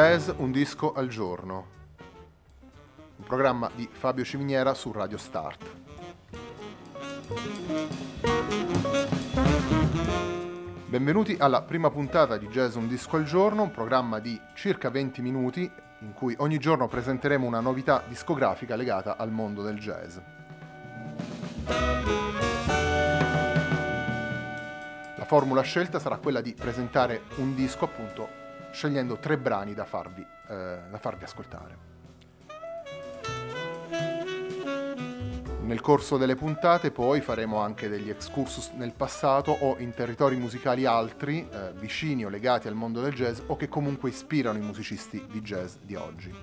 Jazz Un disco al giorno, un programma di Fabio Ciminiera su Radio Start. Benvenuti alla prima puntata di Jazz Un disco al giorno, un programma di circa 20 minuti in cui ogni giorno presenteremo una novità discografica legata al mondo del jazz. La formula scelta sarà quella di presentare un disco appunto scegliendo tre brani da farvi, eh, da farvi ascoltare. Nel corso delle puntate poi faremo anche degli excursus nel passato o in territori musicali altri, eh, vicini o legati al mondo del jazz o che comunque ispirano i musicisti di jazz di oggi.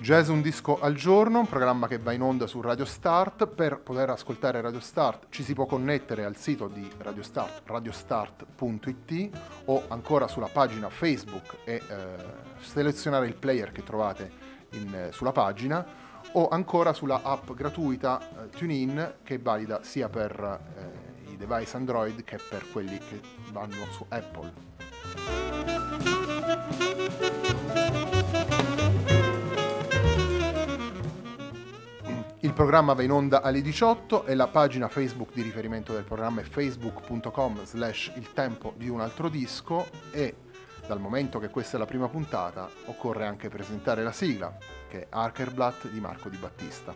Jazz un disco al giorno, un programma che va in onda su Radio Start. Per poter ascoltare Radio Start ci si può connettere al sito di Radio Start, radiostart.it o ancora sulla pagina Facebook e eh, selezionare il player che trovate in, eh, sulla pagina o ancora sulla app gratuita eh, TuneIn che è valida sia per eh, i device Android che per quelli che vanno su Apple. Programma va in onda alle 18 e la pagina Facebook di riferimento del programma è facebook.com slash il tempo di un altro disco e dal momento che questa è la prima puntata occorre anche presentare la sigla che è Arkerblatt di Marco Di Battista.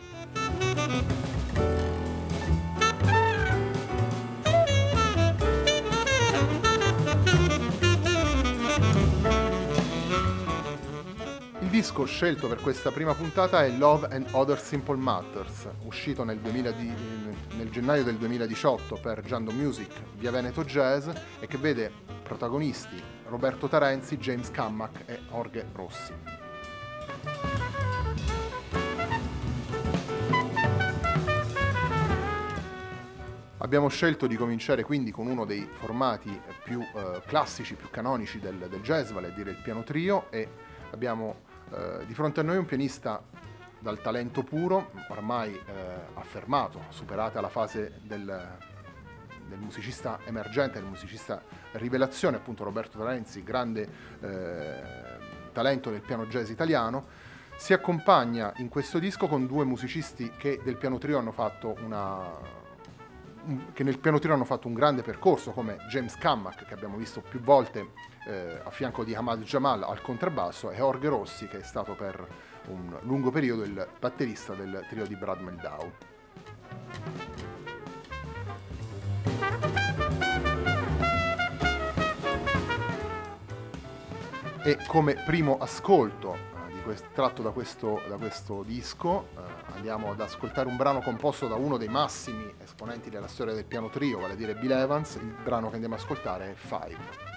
Disco scelto per questa prima puntata è Love and Other Simple Matters, uscito nel, di, nel gennaio del 2018 per Giando Music via Veneto Jazz e che vede protagonisti Roberto Tarenzi, James Cammack e Jorge Rossi. Abbiamo scelto di cominciare quindi con uno dei formati più eh, classici, più canonici del, del jazz, vale a dire il piano trio, e abbiamo eh, di fronte a noi un pianista dal talento puro, ormai eh, affermato, superata la fase del, del, musicista emergente, del musicista rivelazione, appunto Roberto Tarenzi, grande eh, talento del piano jazz italiano, si accompagna in questo disco con due musicisti che del piano trio hanno fatto una che nel piano trio hanno fatto un grande percorso come James Cammack che abbiamo visto più volte eh, a fianco di Hamad Jamal al contrabbasso e Jorge Rossi che è stato per un lungo periodo il batterista del trio di Brad Meldau. E come primo ascolto quest- tratto da questo, da questo disco eh, andiamo ad ascoltare un brano composto da uno dei massimi esponenti della storia del piano trio, vale a dire Bill Evans, il brano che andiamo ad ascoltare è Five.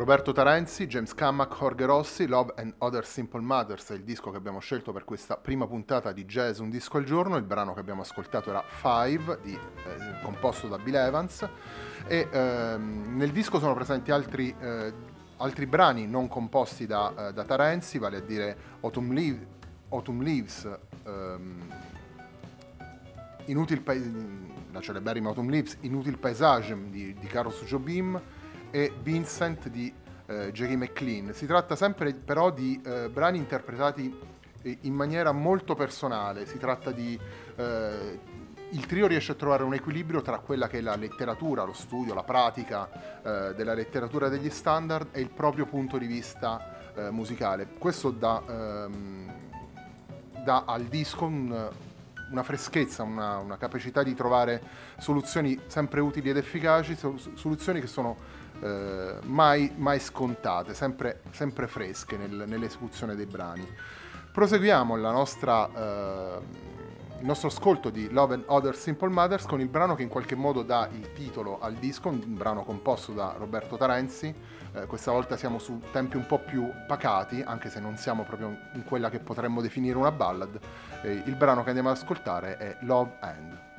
Roberto Tarenzi, James Cammack, Jorge Rossi, Love and Other Simple Matters è il disco che abbiamo scelto per questa prima puntata di Jazz Un Disco al Giorno. Il brano che abbiamo ascoltato era Five, di, eh, composto da Bill Evans. E ehm, nel disco sono presenti altri, eh, altri brani non composti da, eh, da, Tarenzi, vale a dire Autumn, Leave, Autumn Leaves. Ehm, Inutil pa- la celeberrima Autumn Leaves, Inutil Paysage di, di Carlos Jobim e Vincent di eh, Jerry McLean. Si tratta sempre però di eh, brani interpretati eh, in maniera molto personale, si tratta di... Eh, il trio riesce a trovare un equilibrio tra quella che è la letteratura, lo studio, la pratica eh, della letteratura degli standard e il proprio punto di vista eh, musicale. Questo dà, ehm, dà al disco un, una freschezza, una, una, capacità di trovare soluzioni sempre utili ed efficaci, soluzioni che sono eh, mai, mai, scontate, sempre, sempre fresche nel, nell'esecuzione dei brani. Proseguiamo nostra, eh, il nostro ascolto di Love and Other Simple Mothers con il brano che in qualche modo dà il titolo al disco, un brano composto da Roberto Tarenzi. Eh, questa volta siamo su tempi un po' più pacati, anche se non siamo proprio in quella che potremmo definire una ballad. Il brano che andiamo ad ascoltare è Love and.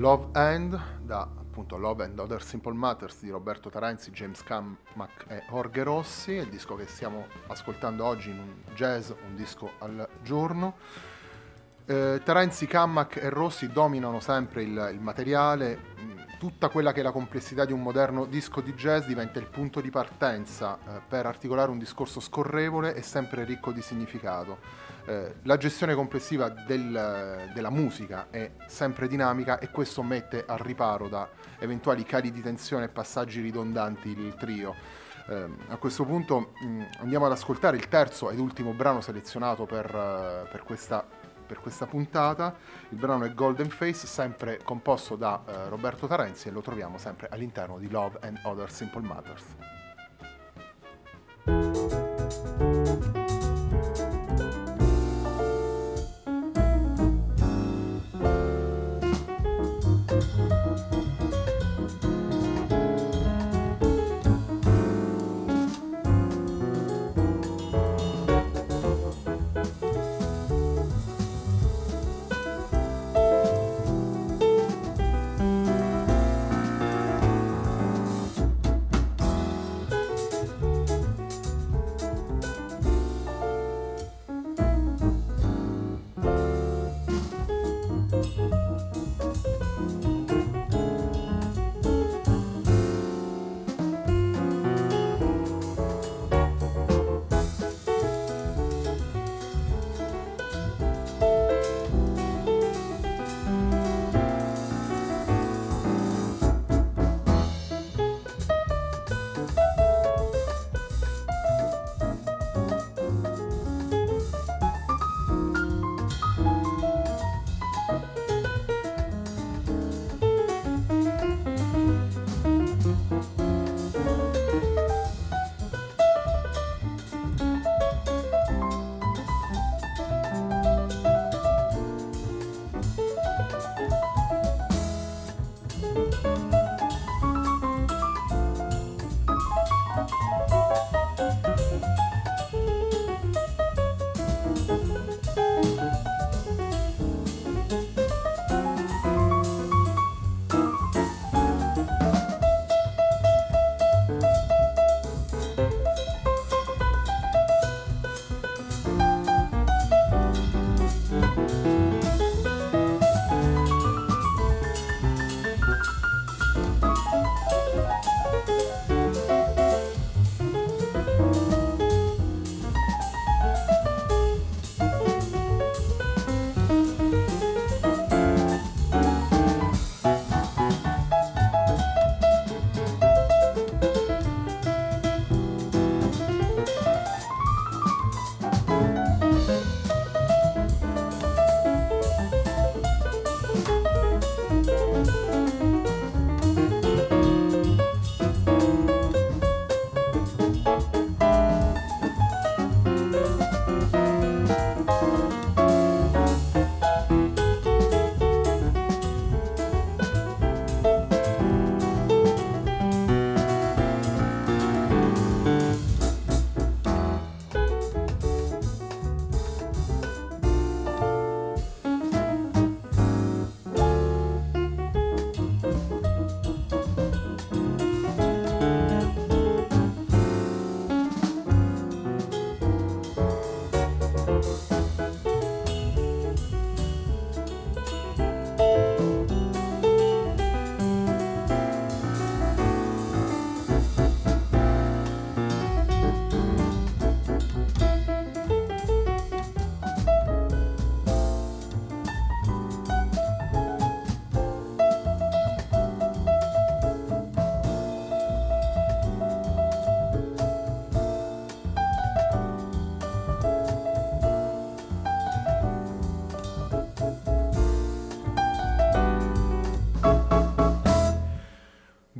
Love End da appunto Love and Other Simple Matters di Roberto Tarenzi, James Cammack e Jorge Rossi, il disco che stiamo ascoltando oggi in un jazz, un disco al giorno. Eh, Tarenzi, Cammack e Rossi dominano sempre il, il materiale, tutta quella che è la complessità di un moderno disco di jazz diventa il punto di partenza eh, per articolare un discorso scorrevole e sempre ricco di significato. Eh, la gestione complessiva del, della musica è sempre dinamica e questo mette al riparo da eventuali cali di tensione e passaggi ridondanti il trio. Eh, a questo punto mh, mm, andiamo ad ascoltare il terzo ed ultimo brano selezionato per, uh, per, questa, per, questa, puntata. Il brano è Golden Face, sempre composto da uh, Roberto Tarenzi e lo troviamo sempre all'interno di Love and Other Simple Matters.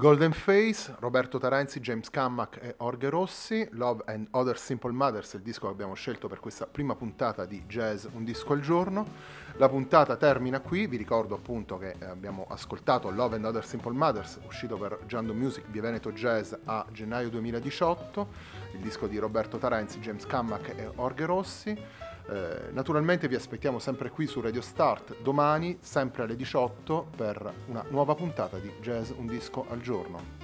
Golden Face, Roberto Tarenzi, James Cammack e Orge Rossi, Love and Other Simple Mothers, il disco che abbiamo scelto per questa prima puntata di Jazz Un disco al giorno. La puntata termina qui, vi ricordo appunto che eh, abbiamo ascoltato Love and Other Simple Mothers, uscito per Giando Music di Veneto Jazz a gennaio 2018, il disco di Roberto Tarenzi, James Cammack e Orge Rossi. Eh, naturalmente vi aspettiamo sempre qui su Radio Start domani, sempre alle 18, per una nuova puntata di Jazz Un Disco al Giorno.